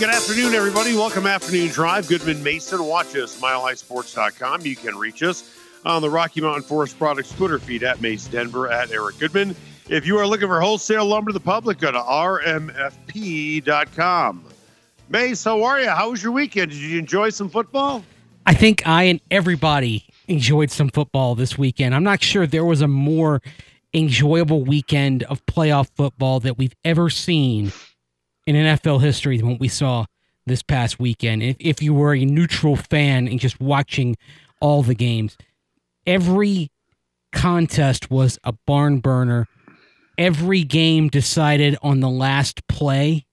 Good afternoon, everybody. Welcome Afternoon Drive. Goodman Mason. Watch us, milehighsports.com. You can reach us on the Rocky Mountain Forest Products Twitter feed at Mace Denver at Eric Goodman. If you are looking for wholesale lumber to the public, go to rmfp.com. Mace, how are you? How was your weekend? Did you enjoy some football? I think I and everybody enjoyed some football this weekend. I'm not sure there was a more enjoyable weekend of playoff football that we've ever seen in NFL history than what we saw this past weekend. If, if you were a neutral fan and just watching all the games, every contest was a barn burner. Every game decided on the last play.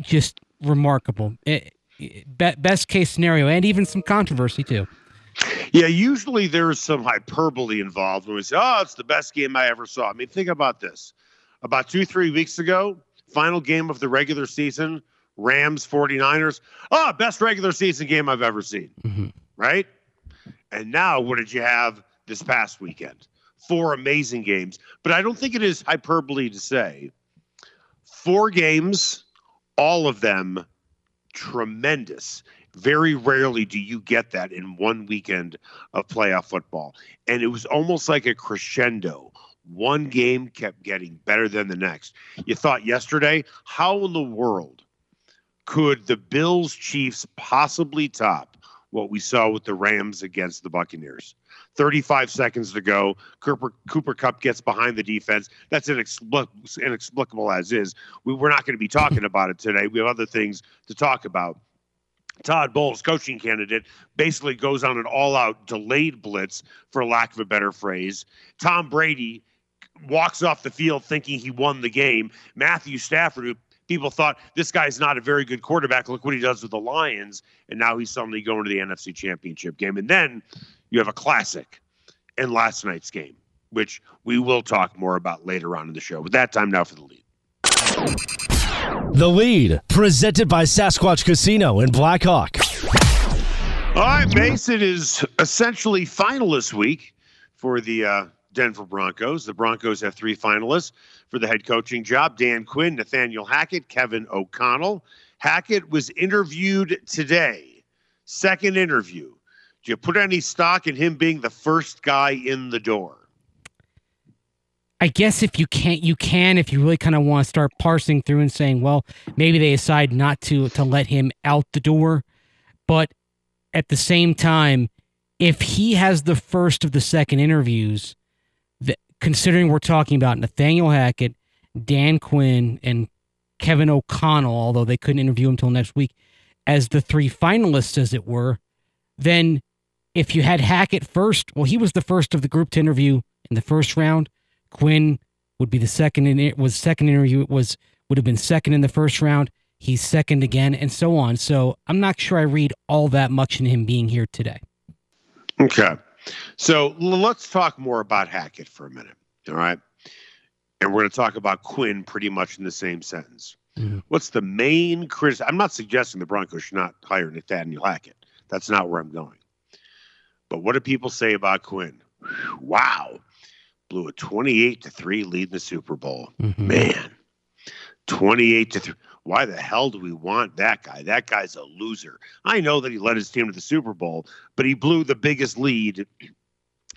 Just remarkable. It, it, best case scenario, and even some controversy too. Yeah, usually there's some hyperbole involved when we say, "Oh, it's the best game I ever saw." I mean, think about this. About two, three weeks ago, final game of the regular season, Rams 49ers. Oh, best regular season game I've ever seen. Mm-hmm. Right? And now, what did you have this past weekend? Four amazing games. But I don't think it is hyperbole to say four games, all of them tremendous. Very rarely do you get that in one weekend of playoff football. And it was almost like a crescendo one game kept getting better than the next. You thought yesterday, how in the world could the Bills Chiefs possibly top what we saw with the Rams against the Buccaneers? 35 seconds to go. Cooper, Cooper Kupp gets behind the defense. That's inexplic- inexplicable as is. We, we're not going to be talking about it today. We have other things to talk about. Todd Bowles, coaching candidate, basically goes on an all out delayed blitz, for lack of a better phrase. Tom Brady walks off the field thinking he won the game. Matthew Stafford, who people thought this guy's not a very good quarterback. Look what he does with the Lions. And now he's suddenly going to the NFC Championship game. And then you have a classic in last night's game, which we will talk more about later on in the show. But that time now for the lead. The lead, presented by Sasquatch Casino in Blackhawk. All right, Mason is essentially finalist week for the uh, Denver Broncos. The Broncos have three finalists for the head coaching job Dan Quinn, Nathaniel Hackett, Kevin O'Connell. Hackett was interviewed today, second interview. Do you put any stock in him being the first guy in the door? I guess if you can't, you can if you really kind of want to start parsing through and saying, well, maybe they decide not to to let him out the door, but at the same time, if he has the first of the second interviews, considering we're talking about Nathaniel Hackett, Dan Quinn, and Kevin O'Connell, although they couldn't interview him until next week, as the three finalists, as it were, then if you had Hackett first, well, he was the first of the group to interview in the first round. Quinn would be the second in it was second interview. It was would have been second in the first round. He's second again, and so on. So I'm not sure I read all that much in him being here today. Okay. So let's talk more about Hackett for a minute. All right. And we're going to talk about Quinn pretty much in the same sentence. Mm-hmm. What's the main criticism? I'm not suggesting the Broncos should not hire Nathaniel Hackett. That's not where I'm going. But what do people say about Quinn? Wow. Blew a 28 to 3 lead in the Super Bowl. Mm-hmm. Man. 28 to 3. Why the hell do we want that guy? That guy's a loser. I know that he led his team to the Super Bowl, but he blew the biggest lead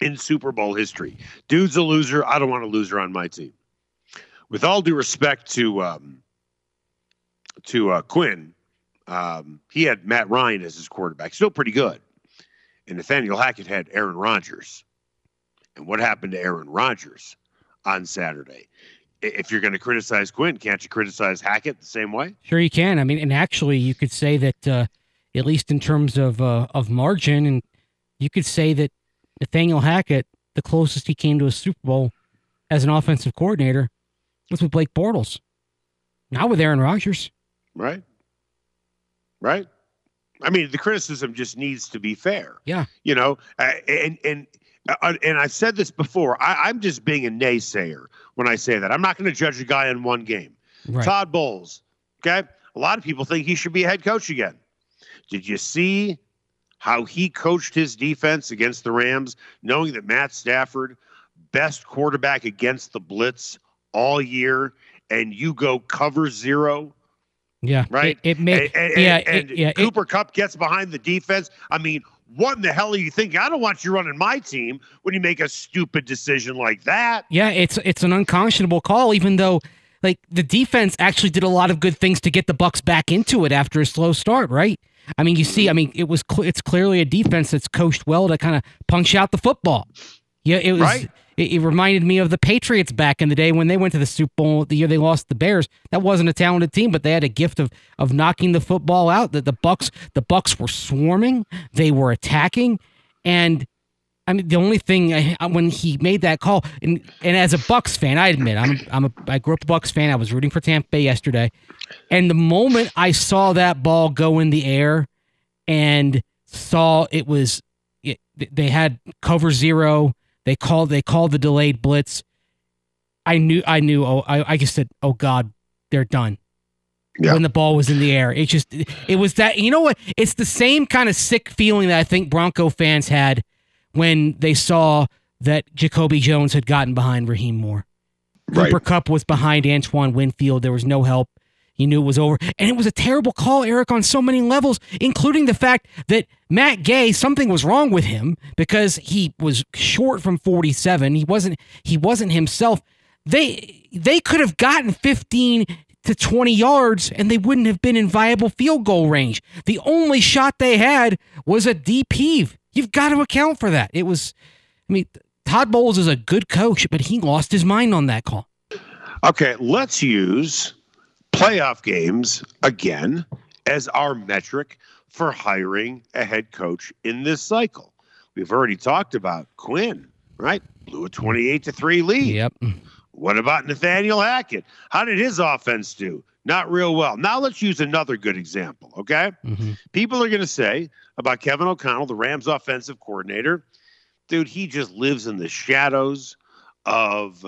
in Super Bowl history. Dude's a loser. I don't want a loser on my team. With all due respect to um, to uh, Quinn, um, he had Matt Ryan as his quarterback, still pretty good. And Nathaniel Hackett had Aaron Rodgers. And what happened to Aaron Rodgers on Saturday? If you're going to criticize Quinn, can't you criticize Hackett the same way? Sure, you can. I mean, and actually, you could say that uh, at least in terms of uh, of margin, and you could say that Nathaniel Hackett, the closest he came to a Super Bowl as an offensive coordinator, was with Blake Bortles, not with Aaron Rodgers. Right. Right. I mean, the criticism just needs to be fair. Yeah. You know, uh, and and Uh, and I've said this before. I, I'm just being a naysayer when I say that. I'm not going to judge a guy in one game. Right. Todd Bowles. Okay. A lot of people think he should be a head coach again. Did you see how he coached his defense against the Rams, knowing that Matt Stafford, best quarterback against the blitz all year, and you go cover zero? Yeah. Right. It, it made, and, and, yeah. and it, yeah. it- Cooper Kupp gets behind the defense. I mean, what in the hell are you thinking? I don't want you running my team when you make a stupid decision like that. Yeah, it's it's an unconscionable call, even though like the defense actually did a lot of good things to get the Bucks back into it after a slow start, right? I mean, you see, I mean, it was cl- it's clearly a defense that's coached well to kind of punch out the football. Yeah, it was. Right. It, it reminded me of the Patriots back in the day when they went to the Super Bowl the year they lost the Bears. That wasn't a talented team, but they had a gift of of knocking the football out. That the Bucks the Bucks were swarming, they were attacking, and I mean, the only thing I, when he made that call, and and as a Bucks fan, I admit I'm I'm a I grew up a Bucks fan. I was rooting for Tampa Bay yesterday, and the moment I saw that ball go in the air, and saw it was, they had cover zero. They called they called the delayed blitz. I knew I knew. Oh, I I just said, oh God, they're done. Yeah. When the ball was in the air, it just it was that you know what? It's the same kind of sick feeling that I think Bronco fans had when they saw that Jacoby Jones had gotten behind Rahim Moore. Right. Cooper Kupp was behind Antoine Winfield. There was no help. You knew it was over. And it was a terrible call, Eric, on so many levels, including the fact that Matt Gay, something was wrong with him because he was short from 47. He wasn't he wasn't himself. They they could have gotten 15 to 20 yards and they wouldn't have been in viable field goal range. The only shot they had was a deep heave. You've got to account for that. It was I mean, Todd Bowles is a good coach, but he lost his mind on that call. Okay, let's use playoff games again as our metric for hiring a head coach in this cycle. We've already talked about Quinn, right? Blew a 28 to 3 lead. Yep. What about Nathaniel Hackett? How did his offense do? Not real well. Now let's use another good example, okay? hmm People are going to say about Kevin O'Connell, the Rams offensive coordinator, dude, he just lives in the shadows of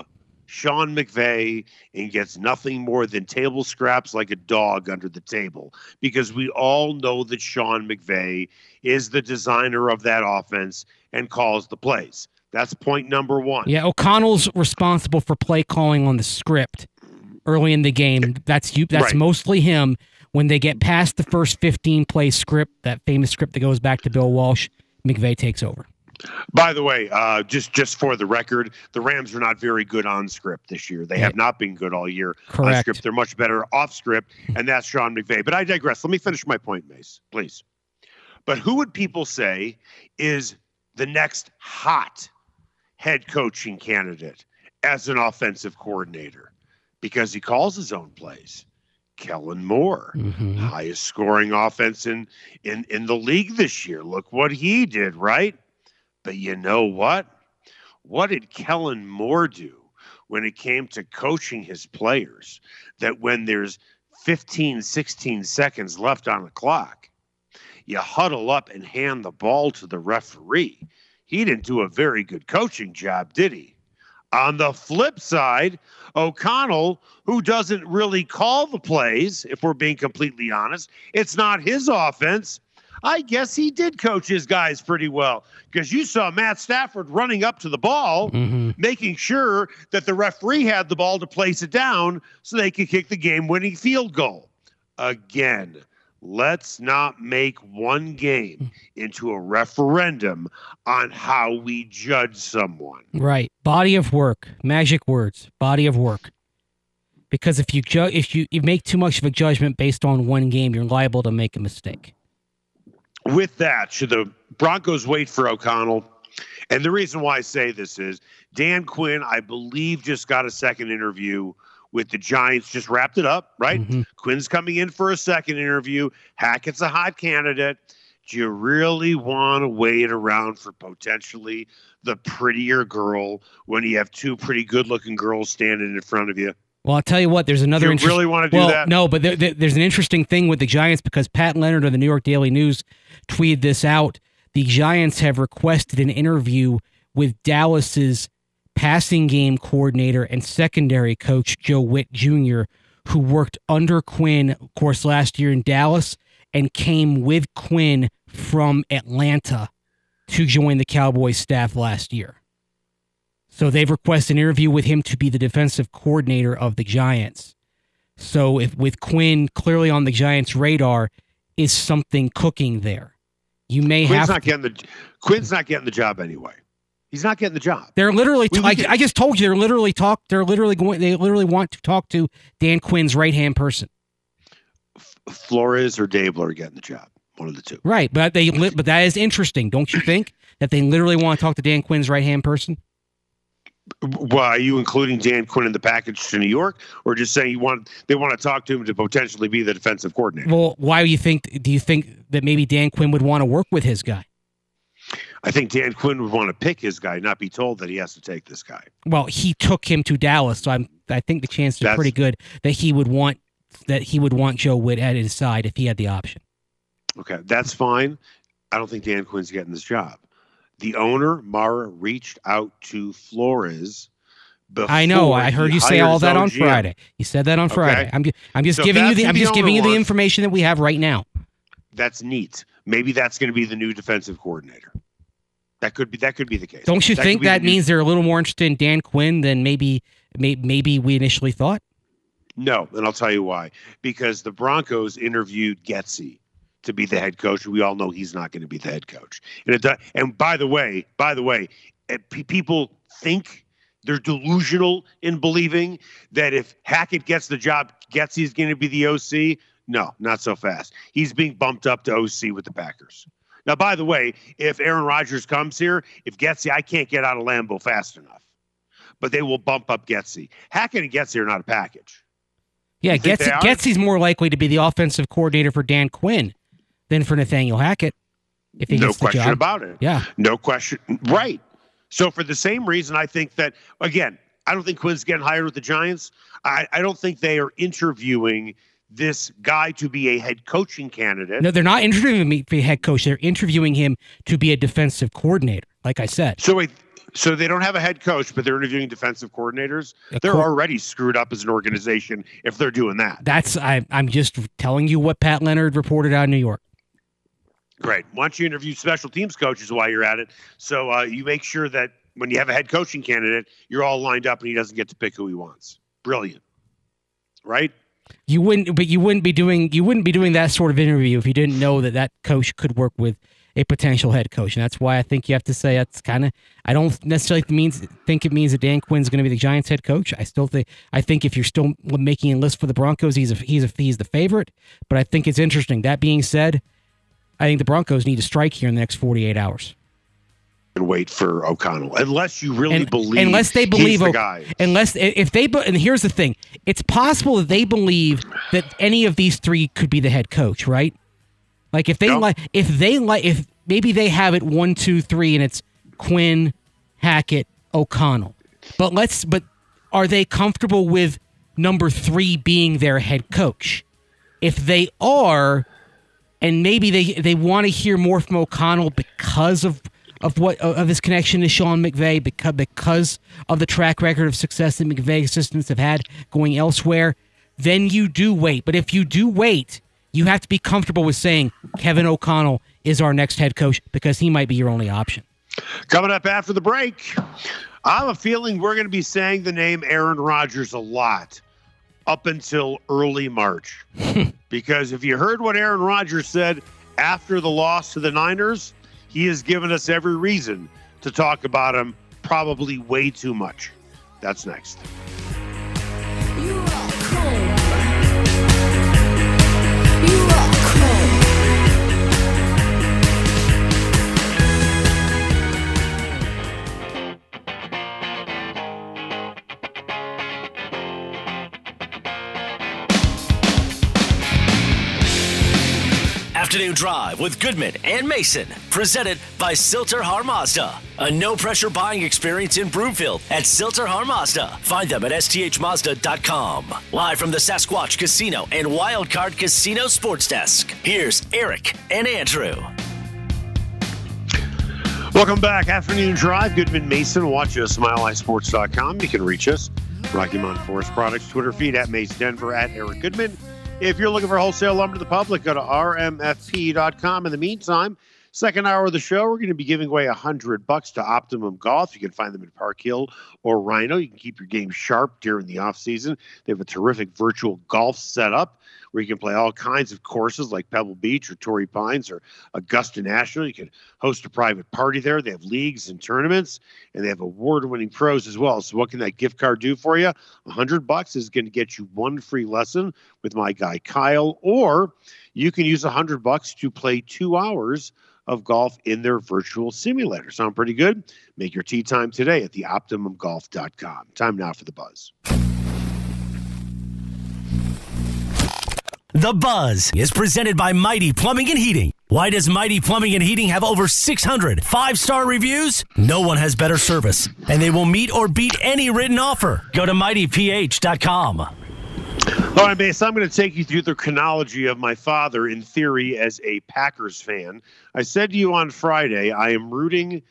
Sean McVay and gets nothing more than table scraps like a dog under the table because we all know that Sean McVay is the designer of that offense and calls the plays. That's point number one. Yeah, O'Connell's responsible for play calling on the script early in the game. That's you. That's Right. mostly him. When they get past the first 15 play script, that famous script that goes back to Bill Walsh, McVay takes over. By the way, uh, just just for the record, the Rams are not very good on script this year. They have not been good all year on script. They're much better off script, and that's Sean McVay. But I digress. Let me finish my point, Mace, please. But who would people say is the next hot head coaching candidate as an offensive coordinator? Because he calls his own plays. Kellen Moore Mhm. highest scoring offense in, in in the league this year. Look what he did, right? But you know what? What did Kellen Moore do when it came to coaching his players? That when there's 15, 16 seconds left on the clock, you huddle up and hand the ball to the referee. He didn't do a very good coaching job, did he? On the flip side, O'Connell, who doesn't really call the plays, if we're being completely honest, it's not his offense. I guess he did coach his guys pretty well because you saw Matt Stafford running up to the ball, Mhm. making sure that the referee had the ball to place it down so they could kick the game winning field goal. Again, let's not make one game into a referendum on how we judge someone. Right. Body of work. Magic words. Body of work. Because if you ju- if you, you make too much of a judgment based on one game, you're liable to make a mistake. With that, should the Broncos wait for O'Connell? And the reason why I say this is Dan Quinn, I believe, just got a second interview with the Giants, just wrapped it up, right? Mhm. Quinn's coming in for a second interview. Hackett's a hot candidate. Do you really want to wait around for potentially the prettier girl when you have two pretty good looking girls standing in front of you? Well, I'll tell you what. There's another. You interest- really want to do well, that? no, but there, there- there's an interesting thing with the Giants because Pat Leonard of the New York Daily News tweeted this out. The Giants have requested an interview with Dallas's passing game coordinator and secondary coach Joe Whitt Jr., who worked under Quinn, of course, last year in Dallas and came with Quinn from Atlanta to join the Cowboys staff last year. So they've requested an interview with him to be the defensive coordinator of the Giants. So if with Quinn clearly on the Giants' radar, is something cooking there? You may Quinn's have. not getting the Quinn's not getting the job anyway. He's not getting the job. they're literally. I, I just told you they're literally talk. They're literally going. They literally want to talk to Dan Quinn's right hand person. Flores or Daboll are getting the job. One of the two. Right, but they. But that is interesting, don't you think? That they literally want to talk to Dan Quinn's right hand person. Well, are you including Dan Quinn in the package to New York, or just saying you want they want to talk to him to potentially be the defensive coordinator? Well, why do you think? Do you think that maybe Dan Quinn would want to work with his guy? I think Dan Quinn would want to pick his guy, not be told that he has to take this guy. well, he took him to Dallas, so I'm I think the chances are pretty good that he would want that he would want Joe Whitt at his side if he had the option. Okay, that's fine. I don't think Dan Quinn's getting this job. The owner, Mara, reached out to Flores. Before I know. I heard he you say all that on GM. Friday. You said that on Okay. Friday. I'm I'm just So giving you the I'm the just giving you the information that we have right now. That's neat. Maybe that's going to be the new defensive coordinator. That could be. That could be the case. Don't you That think could be the that means they're a little more interested in Dan Quinn than maybe may, maybe we initially thought? No, and I'll tell you why. Because the Broncos interviewed Getsy to be the head coach. We all know he's not going to be the head coach. And it, do- and by the way, by the way, eh, people think they're delusional in believing that if Hackett gets the job, Getsy is going to be the OC. No, not so fast. He's being bumped up to OC with the Packers. Now, by the way, if Aaron Rodgers comes here, if Getsy, I can't get out of Lambeau fast enough. But they will bump up Getsy. Hackett and Getsy are not a package. Yeah, You think Getsy, they are? Getsy's more likely to be the offensive coordinator for Dan Quinn than for Nathaniel Hackett if he no gets the question job. about it. yeah, No question. Right. So for the same reason, I think that again, I don't think Quinn's getting hired with the Giants. I, I don't think they are interviewing this guy to be a head coaching candidate. no, they're not interviewing me to be head coach. They're interviewing him to be a defensive coordinator. Like I said, So wait, so they don't have a head coach, but they're interviewing defensive coordinators. A They're co- already screwed up as an organization if they're doing that. that's I, I'm just telling you what Pat Leonard reported out of New York. Great. Why don't you interview special teams coaches while you're at it? So uh, you make sure that when you have a head coaching candidate, you're all lined up and he doesn't get to pick who he wants. Brilliant. Right? You wouldn't, but you wouldn't be doing you wouldn't be doing that sort of interview if you didn't know that that coach could work with a potential head coach, and that's why I think you have to say that's kind of. I don't necessarily means think it means that Dan Quinn's going to be the Giants' head coach. I still think I think if you're still making a list for the Broncos, he's a he's a he's the favorite. But I think it's interesting. That being said, I think the Broncos need to strike here in the next 48 hours. and wait for O'Connell, unless you really And- believe unless they he's believe the guy. unless if they and here's the thing it's possible that they believe that any of these three could be the head coach right like if they No. like if they like if maybe they have it one two three and it's quinn hackett o'connell but let's but are they comfortable with number three being their head coach if they are and maybe they they want to hear more from O'Connell because of of what of his connection to Sean McVay because because of the track record of success that McVay assistants have had going elsewhere, then you do wait. But if you do wait, you have to be comfortable with saying Kevin O'Connell is our next head coach because he might be your only option. Coming up after the break, I have a feeling we're going to be saying the name Aaron Rodgers a lot up until early March. because if you heard what Aaron Rodgers said after the loss to the Niners, he has given us every reason to talk about him probably way too much. That's next. Drive with Goodman and Mason, presented by Sill-TerHar Mazda. A no pressure buying experience in Broomfield at Sill-TerHar Mazda. Find them at sthmazda.com. Live from the Sasquatch Casino and Wildcard Casino Sports Desk, here's Eric and Andrew. Welcome back. Afternoon Drive. Goodman Mason. Watch us, milehighsports.com. You can reach us. Rocky Mountain Forest Products Twitter feed at Mace Denver at Eric Goodman. If you're looking for wholesale lumber to the public, go to rmfp.com. In the meantime, second hour of the show, we're going to be giving away a hundred bucks to Optimum Golf. You can find them at Park Hill or Rhino. You can keep your game sharp during the off season. They have a terrific virtual golf setup where you can play all kinds of courses like Pebble Beach or Torrey Pines or Augusta National. You can host a private party there. They have leagues and tournaments, and they have award-winning pros as well. So, what can that gift card do for you? A hundred bucks is going to get you one free lesson with my guy Kyle, or you can use a hundred bucks to play two hours of golf in their virtual simulator. Sound pretty good? Make your tee time today at theoptimumgolf.com. Time now for the buzz. The Buzz is presented by Mighty Plumbing and Heating. Why does Mighty Plumbing and Heating have over 600 five star reviews? No one has better service, and they will meet or beat any written offer. Go to mightyph.com. All right, Mace, I'm going to take you through the chronology of my father in theory as a Packers fan. I said to you on Friday, I am rooting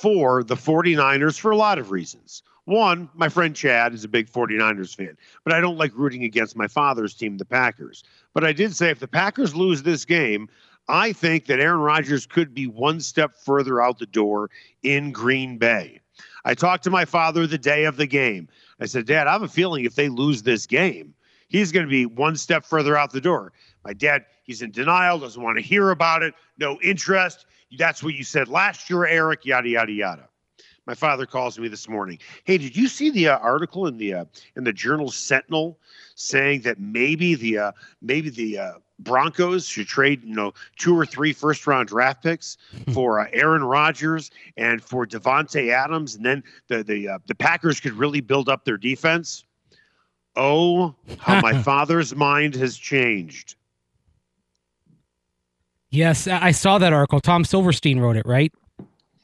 for the 49ers for a lot of reasons. One, my friend Chad is a big 49ers fan, but I don't like rooting against my father's team, the Packers. But I did say if the Packers lose this game, I think that Aaron Rodgers could be one step further out the door in Green Bay. I talked to my father the day of the game. I said, Dad, I have a feeling if they lose this game, he's going to be one step further out the door. My dad, he's in denial, doesn't want to hear about it, no interest. That's what you said last year, Eric, yada, yada, yada. My father calls me this morning. Hey, did you see the uh, article in the uh, in the Journal Sentinel saying that maybe the uh, maybe the uh, Broncos should trade you know two or three first round draft picks for uh, Aaron Rodgers and for Davante Adams, and then the the uh, the Packers could really build up their defense. Oh, how my father's mind has changed. Yes, I I saw that article. Tom Silverstein wrote it, right?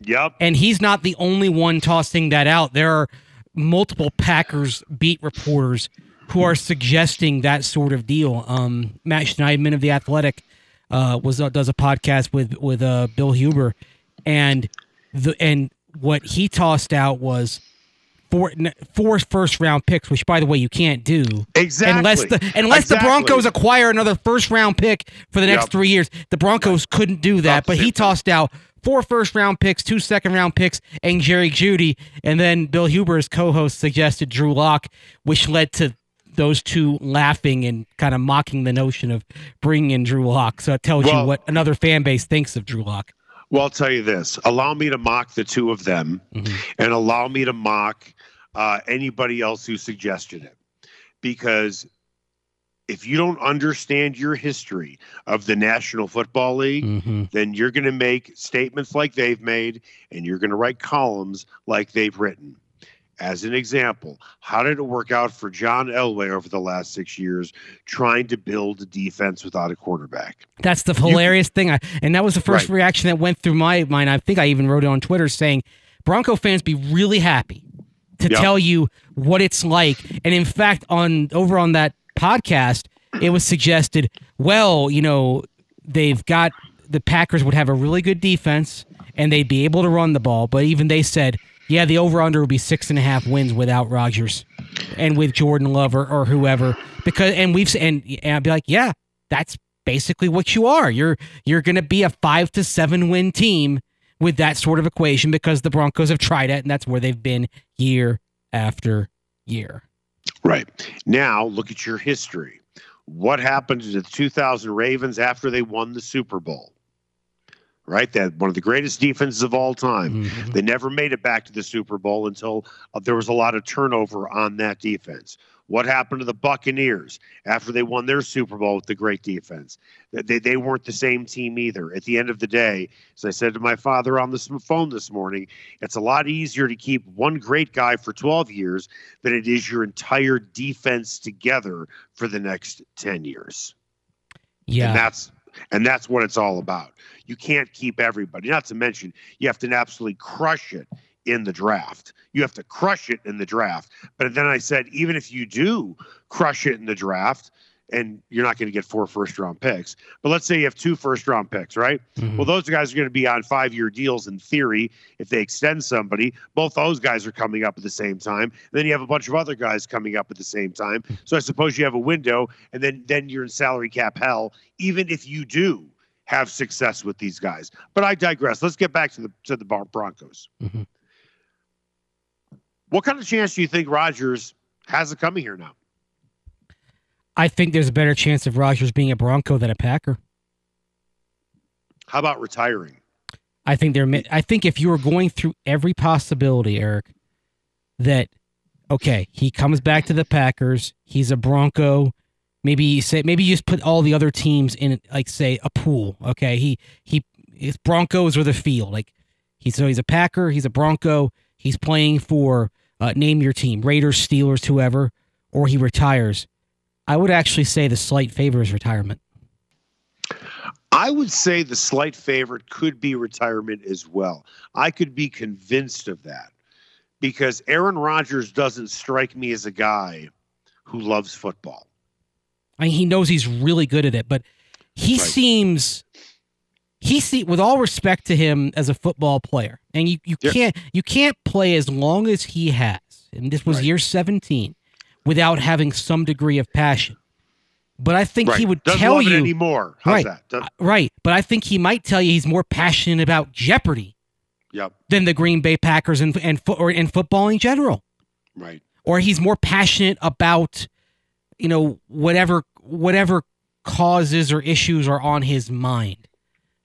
Yep. And he's not the only one tossing that out. There are multiple Packers beat reporters who are suggesting that sort of deal. Um, Matt Schneidman of the Athletic uh, was uh, does a podcast with with uh, Bill Huber, and the and what he tossed out was four four first round picks, which by the way you can't do Exactly. unless the unless the Broncos acquire another first round pick for the next Yep. three years. The Broncos couldn't do that, but he tossed out four first round picks, two second round picks, and Jerry Jeudy, and then Bill Huber's co-host suggested Drew Lock, which led to those two laughing and kind of mocking the notion of bringing in Drew Lock. So it tells Well- you what another fan base thinks of Drew Lock. Well, I'll tell you this. Allow me to mock the two of them and allow me to mock uh, anybody else who suggested it. Because if you don't understand your history of the National Football League, Mm-hmm. then you're going to make statements like they've made and you're going to write columns like they've written. As an example, how did it work out for John Elway over the last six years trying to build a defense without a quarterback? That's the hilarious thing. I, and that was the first Right. reaction that went through my mind. I think I even wrote it on Twitter saying, Bronco fans be really happy to Yep. tell you what it's like. And in fact, on over on that podcast, it was suggested, well, you know, they've got the Packers would have a really good defense and they'd be able to run the ball. But even they said, yeah, the over under would be six and a half wins without Rodgers and with Jordan Love or, or whoever. Because and we've and, and I'd be like, yeah, that's basically what you are. You're you're going to be a five to seven win team with that sort of equation because the Broncos have tried it and that's where they've been year after year. Right. Now, look at your history. What happened to the 2000 Ravens after they won the Super Bowl? Right? That one of the greatest defenses of all time. Mhm. They never made it back to the Super Bowl until uh, there was a lot of turnover on that defense. What happened to the Buccaneers after they won their Super Bowl with the great defense? They, they, weren't the same team either. At the end of the day, as I said to my father on the phone this morning, it's a lot easier to keep one great guy for 12 years than it is your entire defense together for the next 10 years. Yeah. And that's And that's what it's all about. You can't keep everybody. Not to mention, you have to absolutely crush it in the draft. You have to crush it in the draft. But then I said, even if you do crush it in the draft, and you're not going to get four first round picks, but let's say you have two first round picks, right? Mhm. Well, those guys are going to be on five year deals in theory if they extend somebody. Both those guys are coming up at the same time. And then you have a bunch of other guys coming up at the same time. So I suppose you have a window, and then then you're in salary cap hell, even if you do have success with these guys. But I digress. Let's get back to the to the Bar- Broncos. Mhm. What kind of chance do you think Rodgers has of coming here now? I think there's a better chance of Rodgers being a Bronco than a Packer. How about retiring? I think they're. I think if you were going through every possibility, Eric, that okay, he comes back to the Packers. He's a Bronco. Maybe you say maybe you just put all the other teams in like say a pool. Okay, he he his Broncos or the field. Like he's so he's a Packer. He's a Bronco. He's playing for uh, name your team, Raiders, Steelers, whoever, or he retires. I would actually say the slight favor is retirement. I would say the slight favorite could be retirement as well. I could be convinced of that because Aaron Rodgers doesn't strike me as a guy who loves football. I mean, he knows he's really good at it, but he Right. seems he see with all respect to him as a football player, and you, you can't you can't play as long as he has, and this was Right. year seventeen, without having some degree of passion. But I think Right. he would doesn't tell you anymore. How's right? Does- uh, right. But I think he might tell you he's more passionate about Jeopardy yep. than the Green Bay Packers and and fo- or and football in general Right. or he's more passionate about you know whatever whatever causes or issues are on his mind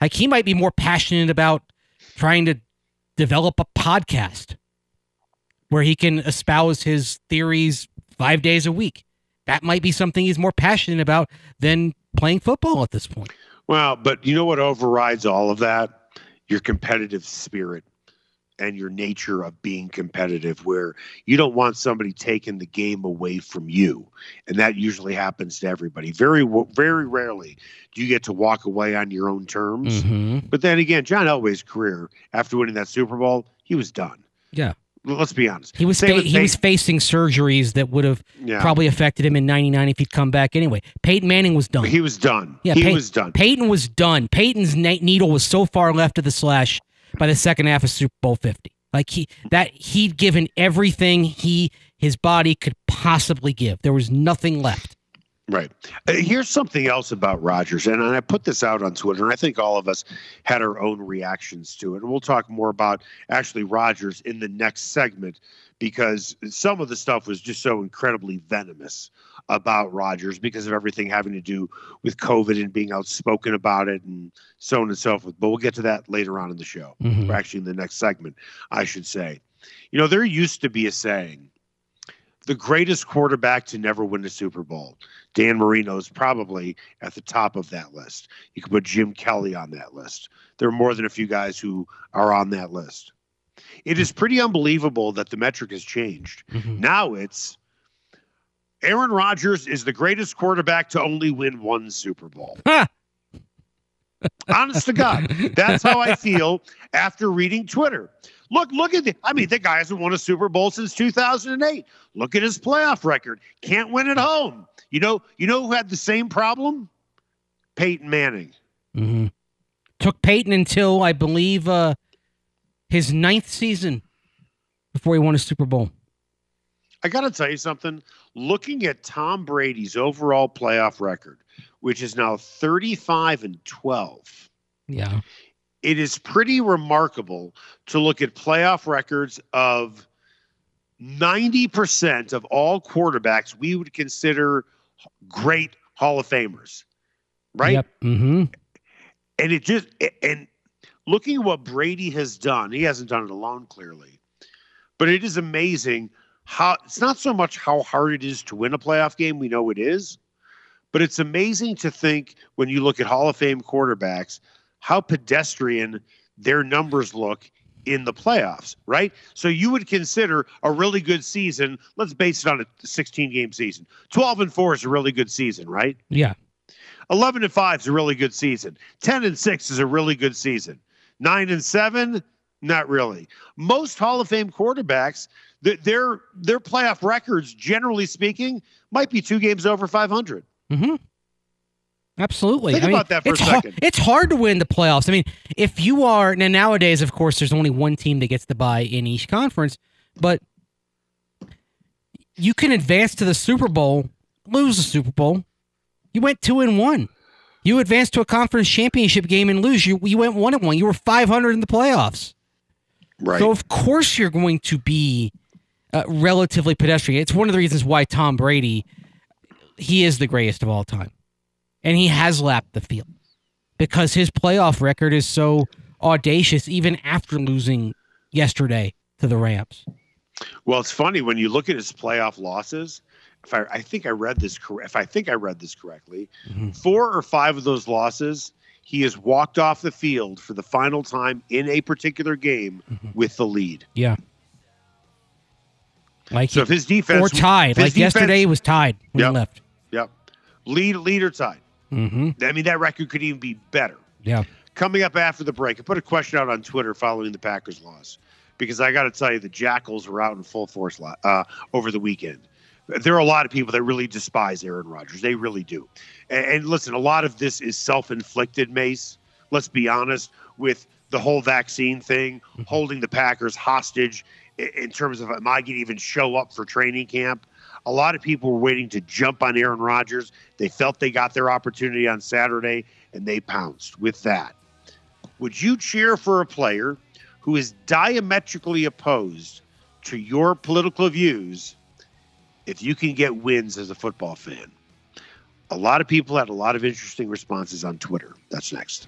like he might be more passionate about trying to develop a podcast where he can espouse his theories 5 days a week. That might be something he's more passionate about than playing football at this point. Well, but you know what overrides all of that? Your competitive spirit and your nature of being competitive, where you don't want somebody taking the game away from you. And that usually happens to everybody. Very, very rarely do you get to walk away on your own terms. mm-hmm. But then again, John Elway's career after winning that Super Bowl, he was done. Yeah. Let's be honest. he was fa- he was facing surgeries that would have yeah. probably affected him in 99 if he'd come back anyway Peyton Manning was done He was done. Yeah, he Pey- was done. Peyton was done. Peyton's ne- needle was so far left of the slash by the second half of Super Bowl 50. Like he that he'd given everything he his body could possibly give. There was nothing left. Right. Uh, here's something else about Rodgers, and I put this out on Twitter, and I think all of us had our own reactions to it. And we'll talk more about actually Rodgers in the next segment because some of the stuff was just so incredibly venomous about Rodgers because of everything having to do with COVID and being outspoken about it and so on and so forth. But we'll get to that later on in the show, Mhm. or actually in the next segment, I should say. You know, there used to be a saying the greatest quarterback to never win a Super Bowl. Dan Marino is probably at the top of that list. You could put Jim Kelly on that list. There are more than a few guys who are on that list. It is pretty unbelievable that the metric has changed. Mhm. Now it's Aaron Rodgers is the greatest quarterback to only win one Super Bowl. Honest to God, that's how I feel after reading Twitter. Look, look at the. I mean, the guy hasn't won a Super Bowl since 2008. Look at his playoff record. Can't win at home. You know, you know who had the same problem? Peyton Manning. Mhm. Took Peyton until I believe uh, his ninth season before he won a Super Bowl. I got to tell you something. Looking at Tom Brady's overall playoff record, which is now 35 and 12, Yeah. it is pretty remarkable to look at playoff records of 90% of all quarterbacks we would consider great Hall of Famers, right? Yep. Mm-hmm. And it just, and looking at what Brady has done, he hasn't done it alone, clearly, but it is amazing how it's not so much how hard it is to win a playoff game. We know it is, but it's amazing to think when you look at Hall of Fame quarterbacks, how pedestrian their numbers look in the playoffs, right? So you would consider a really good season. Let's base it on a 16 game season. 12 and 4 is a really good season, right? Yeah. 11 and 5 is a really good season. 10 and 6 is a really good season. 9 and 7, not really. Most Hall of Fame quarterbacks, th- their their playoff records generally speaking might be two games over 500. Mm-hmm. Absolutely. Think I mean, about that for a it's hard, second. it's hard to win the playoffs. I mean, if you are now nowadays, of course, there's only one team that gets the bye in each conference, but you can advance to the Super Bowl, lose the Super Bowl. You went two and one. You advanced to a conference championship game and lose. You you went one and one. You were 500 in the playoffs. Right. So of course you're going to be uh, relatively pedestrian. It's one of the reasons why Tom Brady, he is the greatest of all time, and he has lapped the field because his playoff record is so audacious, even after losing yesterday to the Rams. Well, it's funny when you look at his playoff losses. If I, I think I read this correct, if I think I read this correctly, Mhm. four or five of those losses, he has walked off the field for the final time in a particular game Mhm. with the lead. Yeah, like So if his defense or tied. Like yesterday defense- was tied when Yep. he left. Yep, lead lead or tied. Mm-hmm. I mean that record could even be better. Yeah. Coming up after the break, I put a question out on Twitter following the Packers loss because I got to tell you the Jackals were out in full force uh, over the weekend. There are a lot of people that really despise Aaron Rodgers. They really do. And, and listen, a lot of this is self-inflicted, Mace. Let's be honest with the whole vaccine thing, mm-hmm. holding the Packers hostage i- in terms of am I going to even show up for training camp? A lot of people were waiting to jump on Aaron Rodgers. They felt they got their opportunity on Saturday, and they pounced with that. Would you cheer for a player who is diametrically opposed to your political views if you can get wins as a football fan? A lot of people had a lot of interesting responses on Twitter. That's next.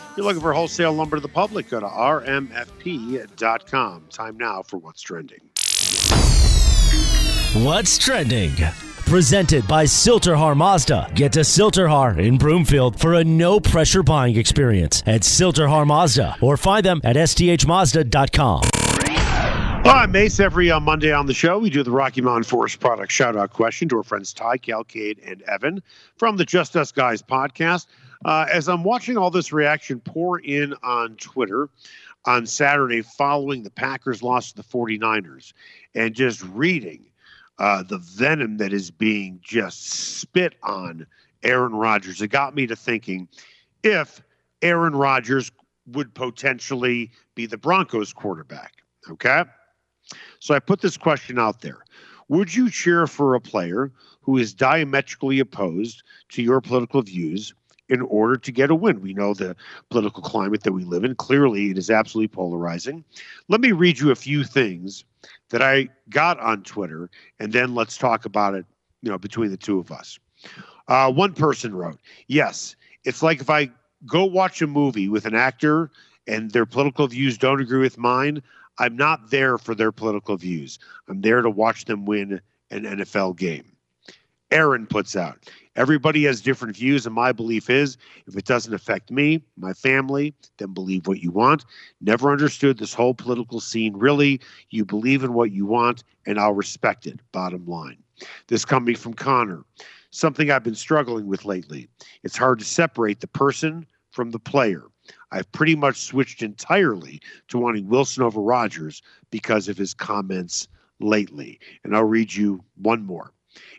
If you're looking for wholesale lumber to the public, go to rmfp.com. Time now for What's Trending. What's trending? Presented by Sill-TerHar Mazda. Get to Sill-TerHar in Broomfield for a no pressure buying experience at Sill-TerHar Mazda or find them at sthmazda.com. All right, Mace. Every uh, Monday on the show, we do the Rocky Mountain Forest Product shout out question to our friends Ty, Calcade, and Evan from the Just Us Guys podcast. Uh, as I'm watching all this reaction pour in on Twitter on Saturday following the Packers' loss to the 49ers and just reading uh, the venom that is being just spit on Aaron Rodgers, it got me to thinking if Aaron Rodgers would potentially be the Broncos quarterback. Okay. So I put this question out there. Would you cheer for a player who is diametrically opposed to your political views in order to get a win? We know the political climate that we live in. Clearly, it is absolutely polarizing. Let me read you a few things that I got on Twitter, and then let's talk about it, you know, between the two of us. Uh, one person wrote, Yes, it's like if I go watch a movie with an actor and their political views don't agree with mine, I'm not there for their political views. I'm there to watch them win an NFL game. Aaron puts out, everybody has different views, and my belief is if it doesn't affect me, my family, then believe what you want. Never understood this whole political scene. Really, you believe in what you want, and I'll respect it. Bottom line. This coming from Connor, something I've been struggling with lately. It's hard to separate the person from the player. I've pretty much switched entirely to wanting Wilson over Rodgers because of his comments lately. And I'll read you one more.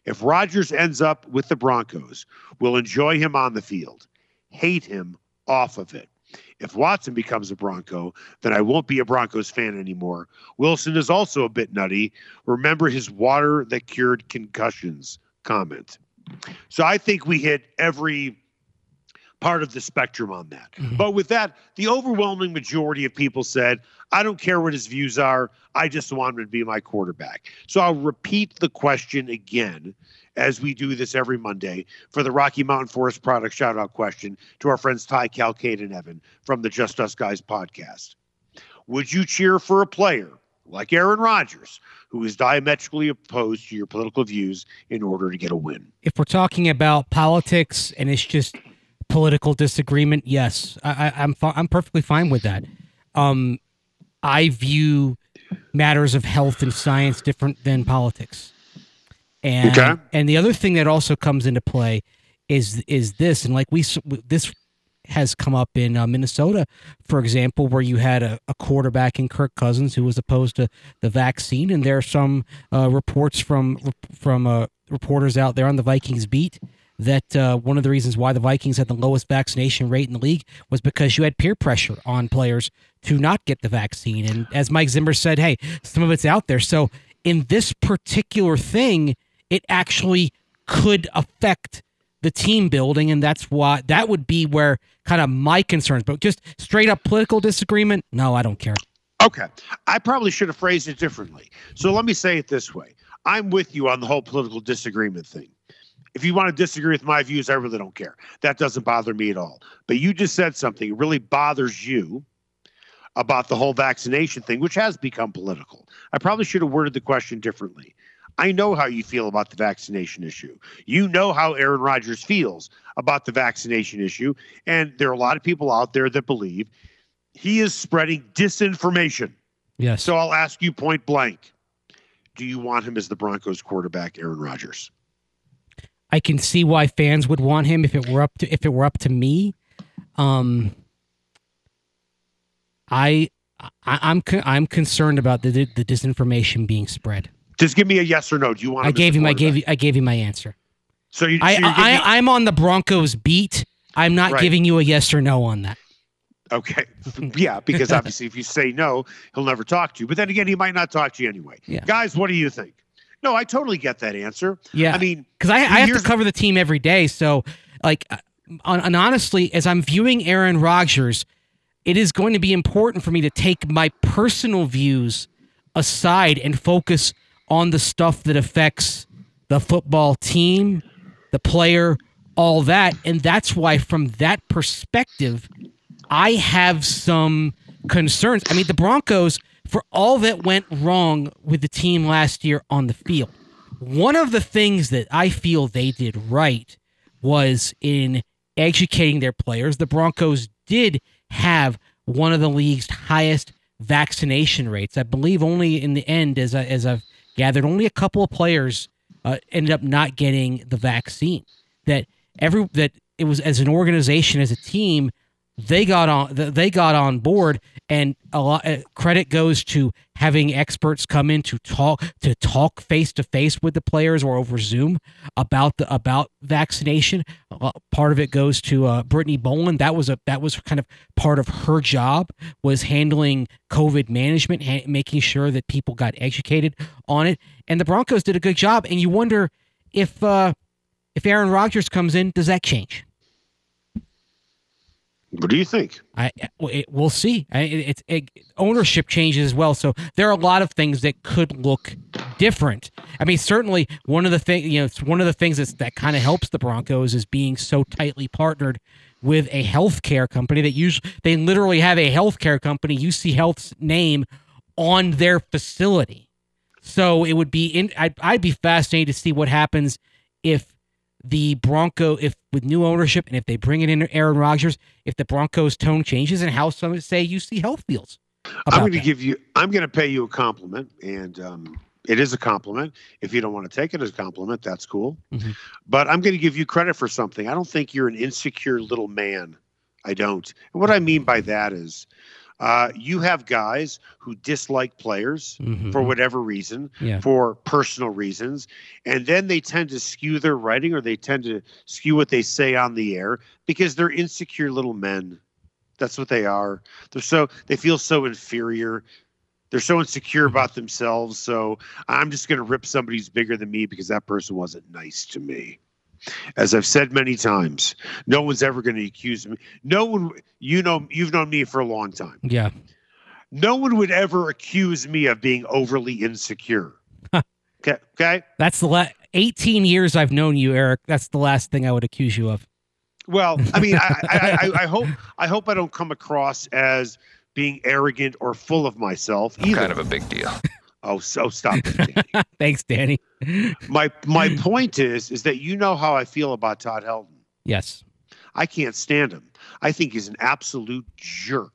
If Rodgers ends up with the Broncos, we'll enjoy him on the field, hate him off of it. If Watson becomes a Bronco, then I won't be a Broncos fan anymore. Wilson is also a bit nutty. Remember his water that cured concussions comment. So I think we hit every part of the spectrum on that. Mhm. But with that, the overwhelming majority of people said, I don't care what his views are. I just want him to be my quarterback. So I'll repeat the question again as we do this every Monday for the Rocky Mountain Forest Product shout out question to our friends Ty, Cal, Kate, and Evan from the Just Us Guys podcast. Would you cheer for a player like Aaron Rodgers, who is diametrically opposed to your political views in order to get a win? if we're talking about politics and it's just political disagreement, yes, I, I, I'm fi- I'm perfectly fine with that. Um, I view matters of health and science different than politics. And Okay. and the other thing that also comes into play is is this, and like we this has come up in uh, Minnesota, for example, where you had a, a quarterback in Kirk Cousins who was opposed to the vaccine, and there are some uh, reports from from uh, reporters out there on the Vikings beat that uh, one of the reasons why the Vikings had the lowest vaccination rate in the league was because you had peer pressure on players to not get the vaccine. And as Mike Zimmer said, hey, some of it's out there. So in this particular thing, it actually could affect the team building, and that's why that would be where kind of my concerns. But just straight up political disagreement, no, I don't care. Okay. I probably should have phrased it differently. So let me say it this way I'm with you on the whole political disagreement thing. If you want to disagree with my views, I really don't care. That doesn't bother me at all. But you just said something that really bothers you about the whole vaccination thing, which has become political. I probably should have worded the question differently. I know how you feel about the vaccination issue. You know how Aaron Rodgers feels about the vaccination issue. And there are a lot of people out there that believe he is spreading disinformation. Yes. So I'll ask you point blank Do you want him as the Broncos quarterback, Aaron Rodgers? I can see why fans would want him if it were up to if it were up to me. Um, I, I I'm con- I'm concerned about the the disinformation being spread. Just give me a yes or no. Do you want I gave him I gave you I gave you my answer. So, you, I so I, I I'm on the Broncos beat. I'm not Right. giving you a yes or no on that. Okay. Yeah, because obviously if you say no, he'll never talk to you. But then again, he might not talk to you anyway. Yeah. Guys, what do you think? No, I totally get that answer. Yeah, I mean, because I, I have to cover the team every day. So, like, uh, and honestly, as I'm viewing Aaron Rodgers, it is going to be important for me to take my personal views aside and focus on the stuff that affects the football team, the player, all that. And that's why, from that perspective, I have some concerns. I mean, the Broncos, for all that went wrong with the team last year on the field, one of the things that I feel they did right was in educating their players. The Broncos did have one of the league's highest vaccination rates. I believe only in the end, as I, as I've gathered, only a couple of players uh, ended up not getting the vaccine. That every that it was as an organization, as a team, they got on they got on board and a lot uh, credit goes to having experts come in to talk to talk face to face with the players or over zoom about the about vaccination. Part of it goes to uh, brittany boland. That was a that was kind of part of her job was handling covid management ha- making sure that people got educated on it. And the broncos did a good job and you wonder if uh if aaron rodgers comes in does that change what do you think? I we'll see. I, it, it, ownership changes as well, so there are a lot of things that could look different. I mean, certainly one of the thing you know, it's one of the things that's, that kind of helps the Broncos is being so tightly partnered with a healthcare company that usually they literally have a healthcare company, UC Health's name on their facility. So it would be in. I'd, I'd be fascinated to see what happens if the Bronco, if with new ownership and if they bring it in Aaron Rodgers, if the Broncos tone changes and how some say UC Health feels. I'm going to give you. I'm going to pay you a compliment, and um, it is a compliment. If you don't want to take it as a compliment, that's cool. Mhm. But I'm going to give you credit for something. I don't think you're an insecure little man. I don't. And what I mean by that is, uh, you have guys who dislike players Mhm. for whatever reason, Yeah. for personal reasons, and then they tend to skew their writing or they tend to skew what they say on the air because they're insecure little men. That's what they are. They're so they feel so inferior. They're so insecure about themselves. So I'm just going to rip somebody who's bigger than me because that person wasn't nice to me. As I've said many times, no one's ever going to accuse me. No one, you know, you've known me for a long time. Yeah. No one would ever accuse me of being overly insecure. okay. Okay. That's the last 18 years I've known you, Eric. That's the last thing I would accuse you of. Well, I mean, I, I, I, I hope I hope I don't come across as being arrogant or full of myself. Either. Kind of a big deal. Oh, so oh, stop it. Danny. Thanks, Danny. my my point is is that you know how I feel about Todd Helton. Yes. I can't stand him. I think he's an absolute jerk.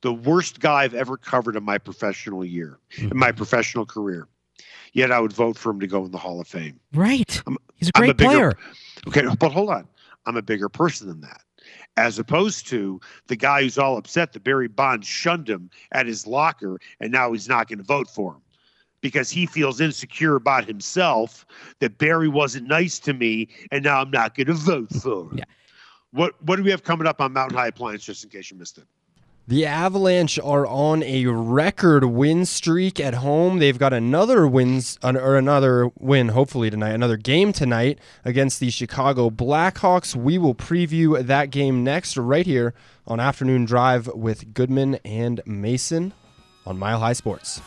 The worst guy I've ever covered in my professional year, in my mm-hmm. professional career. Yet I would vote for him to go in the Hall of Fame. Right. I'm- He's a I'm a great bigger- player. Okay, but hold on. I'm a bigger person than that. As opposed to the guy who's all upset that Barry Bonds shunned him at his locker and now he's not going to vote for him because he feels insecure about himself that Barry wasn't nice to me and now I'm not going to vote for him. Yeah. What what do we have coming up on Mountain High Appliance just in case you missed it? The Avalanche are on a record win streak at home. They've got another wins or another win hopefully tonight, another game tonight against the Chicago Blackhawks. We will preview that game next right here on Afternoon Drive with Goodman and Mason on Mile High Sports.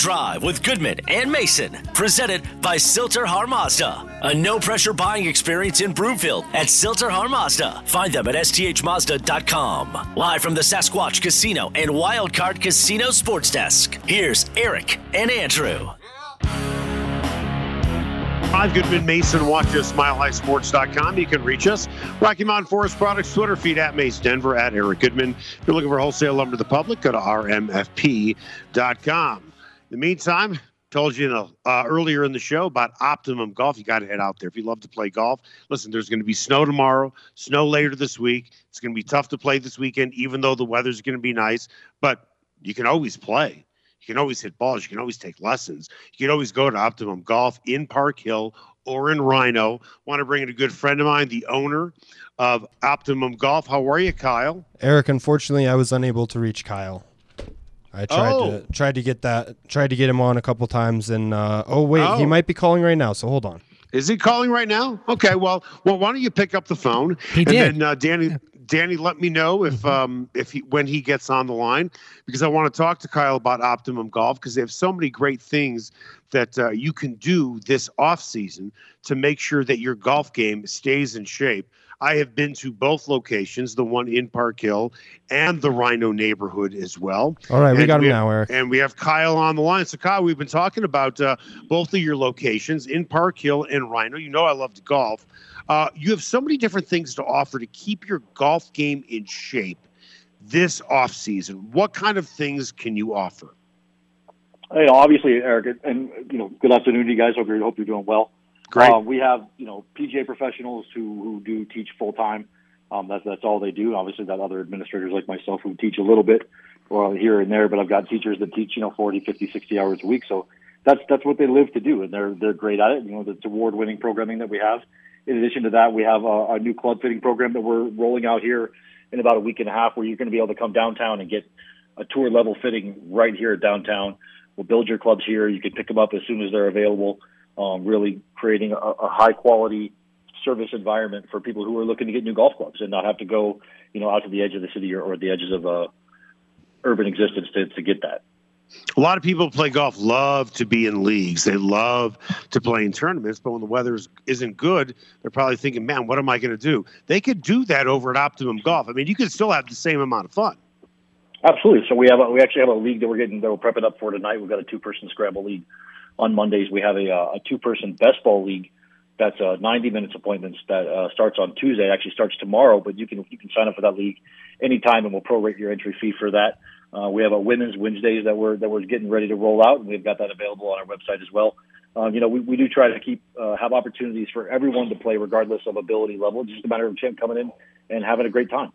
Drive with Goodman and Mason, presented by Sill-TerHar Mazda. A no pressure buying experience in Broomfield at Sill-TerHar Mazda. Find them at sthmazda.com. Live from the Sasquatch Casino and Wildcard Casino Sports Desk. Here's Eric and Andrew. I'm Goodman Mason. Watch us, milehighsports.com. You can reach us. Rocky Mountain Forest Products Twitter feed at Mace Denver at Eric Goodman. If you're looking for wholesale lumber to the public, go to rmfp.com. In the meantime, told you, uh, earlier in the show about Optimum Golf. You got to head out there if you love to play golf. Listen, there's going to be snow tomorrow, snow later this week. It's going to be tough to play this weekend, even though the weather's going to be nice. But you can always play. You can always hit balls. You can always take lessons. You can always go to Optimum Golf in Park Hill or in Rhino. Want to bring in a good friend of mine, the owner of Optimum Golf. How are you, Kyle? Eric, unfortunately, I was unable to reach Kyle. I tried Oh. to tried to get that tried to get him on a couple times and uh, oh wait he Oh. might be calling right now so hold on Is he calling right now? Okay, well, well, why don't you pick up the phone? He and did. then uh, Danny, Danny, let me know if um if he when he gets on the line because I want to talk to Kyle about Optimum Golf because they have so many great things that uh, you can do this off season to make sure that your golf game stays in shape. I have been to both locations, the one in Park Hill and the Rhino neighborhood as well. all right we And got him we- now Eric And we have Kyle on the line. So, Kyle, we've been talking about uh, both of your locations in Park Hill and Rhino. You know, I love to golf. Uh, you have so many different things to offer to keep your golf game in shape this off season. What kind of things can you offer? Hey, obviously, Eric, and you know, good afternoon to you guys. Hope you're hope you're doing well. Great. Uh, we have you know PGA professionals who who do teach full time. Um, that's that's all they do. Obviously, got other administrators like myself who teach a little bit, or here and there. But I've got teachers that teach you know 40, 50, 60 hours a week. So that's that's what they live to do, and they're they're great at it. You know, it's award winning programming that we have. In addition to that, we have a, a new club fitting program that we're rolling out here in about a week and a half, where you're going to be able to come downtown and get a tour level fitting right here at downtown. We'll build your clubs here. You can pick them up as soon as they're available. Um, really creating a, a high quality service environment for people who are looking to get new golf clubs and not have to go, you know, out to the edge of the city or, or the edges of uh, urban existence to, to get that. A lot of people who play golf love to be in leagues. They love to play in tournaments, but when the weather is- isn't good, they're probably thinking, man, what am I going to do? They could do that over at Optimum Golf. I mean, you could still have the same amount of fun. Absolutely. So we have a, we actually have a league that we're getting that we're prepping up for tonight. We've got a two person scramble league on Mondays. We have a, uh, a two person best ball league That's uh, 90 minutes appointments that uh, starts on Tuesday. It Actually starts tomorrow, but you can you can sign up for that league anytime, and we'll prorate your entry fee for that. Uh, we have a women's Wednesdays that we're that we're getting ready to roll out, and we've got that available on our website as well. Um, you know, we, we do try to keep uh, have opportunities for everyone to play, regardless of ability level. It's just a matter of champ coming in and having a great time.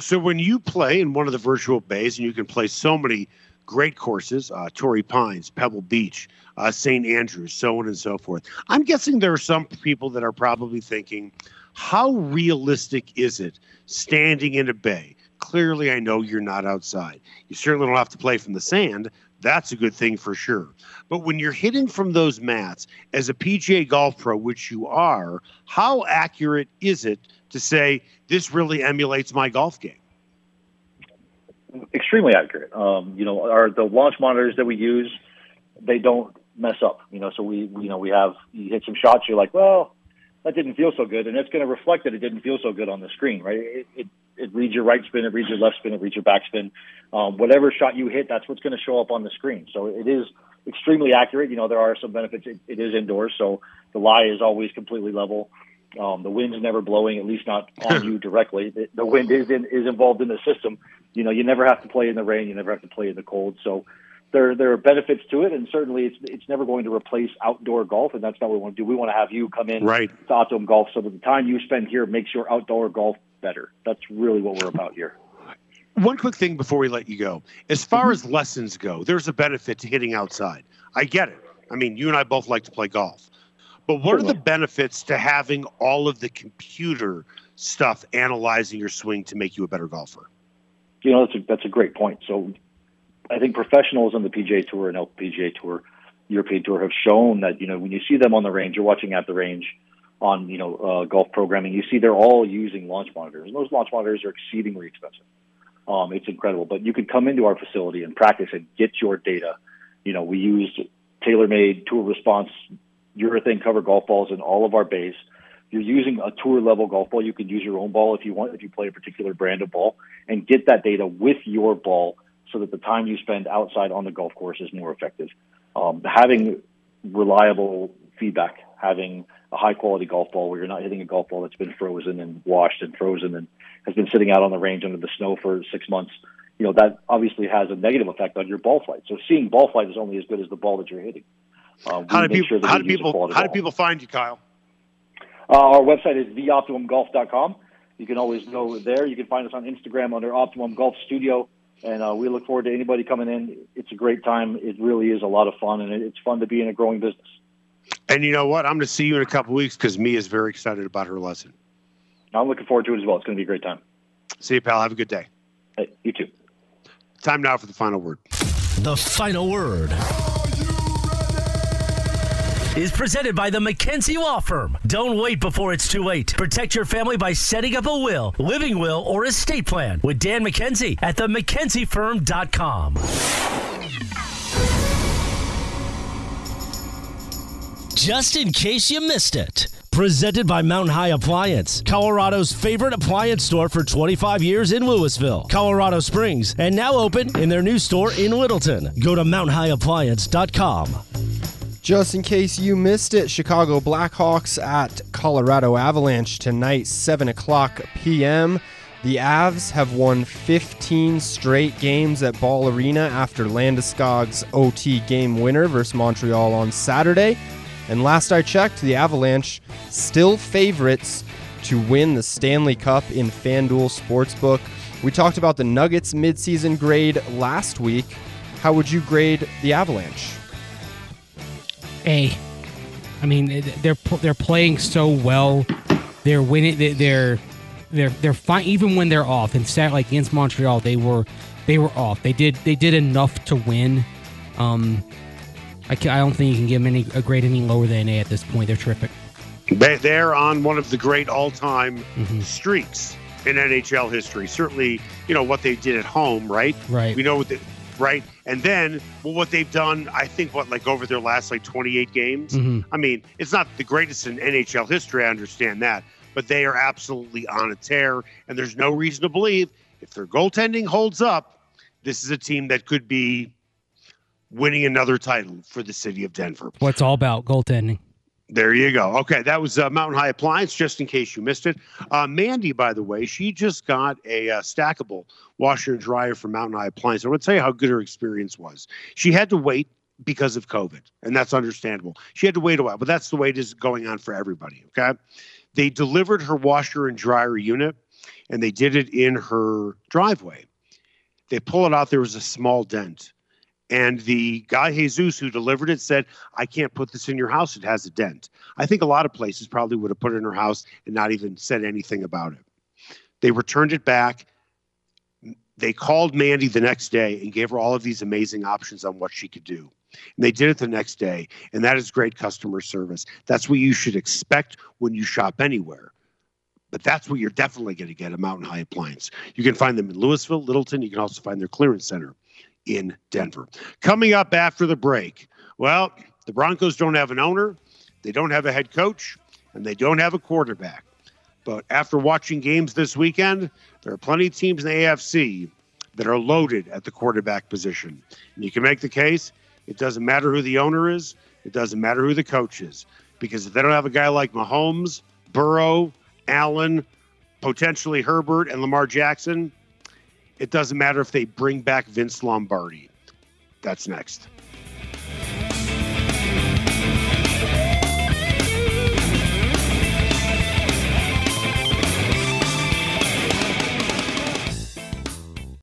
So when you play in one of the virtual bays, and you can play so many great courses, uh, Torrey Pines, Pebble Beach, uh, St. Andrews, so on and so forth. I'm guessing there are some people that are probably thinking, how realistic is it standing in a bay? Clearly, I know you're not outside. You certainly don't have to play from the sand. That's a good thing for sure. But when you're hitting from those mats as a PGA golf pro, which you are, how accurate is it to say this really emulates my golf game? Extremely accurate. Um, you know, our the launch monitors that we use, they don't mess up. You know, so we, we you know we have you hit some shots, you're like, well, that didn't feel so good, and it's going to reflect that it didn't feel so good on the screen, right? It, it it reads your right spin, it reads your left spin, it reads your back spin. Um, whatever shot you hit, that's what's going to show up on the screen. So it is extremely accurate. You know, there are some benefits. It, it is indoors, so the lie is always completely level. Um, the wind's never blowing, at least not on you directly. The, the wind is in, is involved in the system. You know, you never have to play in the rain. You never have to play in the cold. So there there are benefits to it, and certainly it's it's never going to replace outdoor golf, and that's not what we want to do. We want to have you come in Right. to Optimum Golf, so that the time you spend here makes your outdoor golf better. That's really what we're about here. One quick thing before we let you go. As far mm-hmm. as lessons go, there's a benefit to hitting outside. I get it. I mean, you and I both like to play golf. But what are the benefits to having all of the computer stuff analyzing your swing to make you a better golfer? You know, that's a, that's a great point. So I think professionals on the PGA Tour and LPGA Tour, European Tour have shown that, you know, when you see them on the range, you're watching at the range on, you know, uh, golf programming, you see they're all using launch monitors. And those launch monitors are exceedingly expensive. Um, it's incredible. But you could come into our facility and practice and get your data. You know, we use TaylorMade tour response urethane cover golf balls in all of our bays. You're using a tour level golf ball. You can use your own ball if you want, if you play a particular brand of ball, and get that data with your ball so that the time you spend outside on the golf course is more effective. Um, having reliable feedback, having a high quality golf ball where you're not hitting a golf ball that's been frozen and washed and frozen and has been sitting out on the range under the snow for six months, you know, that obviously has a negative effect on your ball flight. So seeing ball flight is only as good as the ball that you're hitting. Uh, How do people sure how do people how do people find you, Kyle? Uh, our website is theoptimumgolf.com. You can always go there. You can find us on Instagram under Optimum Golf Studio, and uh, we look forward to anybody coming in. It's a great time. It really is a lot of fun, and it's fun to be in a growing business. And you know what? I'm going to see you in a couple weeks because Mia is very excited about her lesson. I'm looking forward to it as well. It's going to be a great time. See you, pal. Have a good day. Hey, you too. Time now for the final word. The final word is presented by the McKenzie Law Firm. Don't wait before it's too late. Protect your family by setting up a will, living will, or estate plan with Dan McKenzie at the McKenzieFirm.com. Just in case you missed it. Presented by Mountain High Appliance, Colorado's favorite appliance store for 25 years in Louisville, Colorado Springs, and now open in their new store in Littleton. Go to mountainhighappliance.com. Just in case you missed it, Chicago Blackhawks at Colorado Avalanche tonight, 7 o'clock p.m. The Avs have won 15 straight games at Ball Arena after Landeskog's OT game winner versus Montreal on Saturday. And last I checked, the Avalanche still favorites to win the Stanley Cup in FanDuel Sportsbook. We talked about the Nuggets midseason grade last week. How would you grade the Avalanche? A. I mean, they're they're playing so well. They're winning. they- They're they're they're fine even when they're off. And sat like against Montreal, they were they were off. They did they did enough to win. Um, I, ca- I don't think you can give them any a grade any lower than A at this point. They're terrific. They- They're on one of the great all-time Mhm. streaks in NHL history. Certainly, you know what they did at home, right? Right. We know what they, right, and then well, what they've done. I think what like over their last like 28 games. Mhm. I mean, it's not the greatest in NHL history. I understand that, but they are absolutely on a tear, and there's no reason to believe if their goaltending holds up, this is a team that could be winning another title for the city of Denver. What's all about goaltending. There you go. Okay, that was uh, Mountain High Appliance, just in case you missed it. Uh, Mandy, by the way, she just got a uh, stackable washer and dryer from Mountain High Appliance. I want to tell you how good her experience was. She had to wait because of COVID, and that's understandable. She had to wait a while, but that's the way it is going on for everybody. Okay, they delivered her washer and dryer unit, and they did it in her driveway. They pull it out. There was a small dent. And the guy Jesus who delivered it said, I can't put this in your house. It has a dent. I think a lot of places probably would have put it in her house and not even said anything about it. They returned it back. They called Mandy the next day and gave her all of these amazing options on what she could do. And they did it the next day. And that is great customer service. That's what you should expect when you shop anywhere. But that's what you're definitely going to get at Mountain High Appliance. You can find them in Louisville, Littleton. You can also find their clearance center in Denver. Coming up after the break, well, the Broncos don't have an owner, they don't have a head coach, and they don't have a quarterback. But after watching games this weekend, there are plenty of teams in the AFC that are loaded at the quarterback position. And you can make the case it doesn't matter who the owner is, it doesn't matter who the coach is. Because if they don't have a guy like Mahomes, Burrow, Allen, potentially Herbert, and Lamar Jackson, it doesn't matter if they bring back Vince Lombardi. That's next.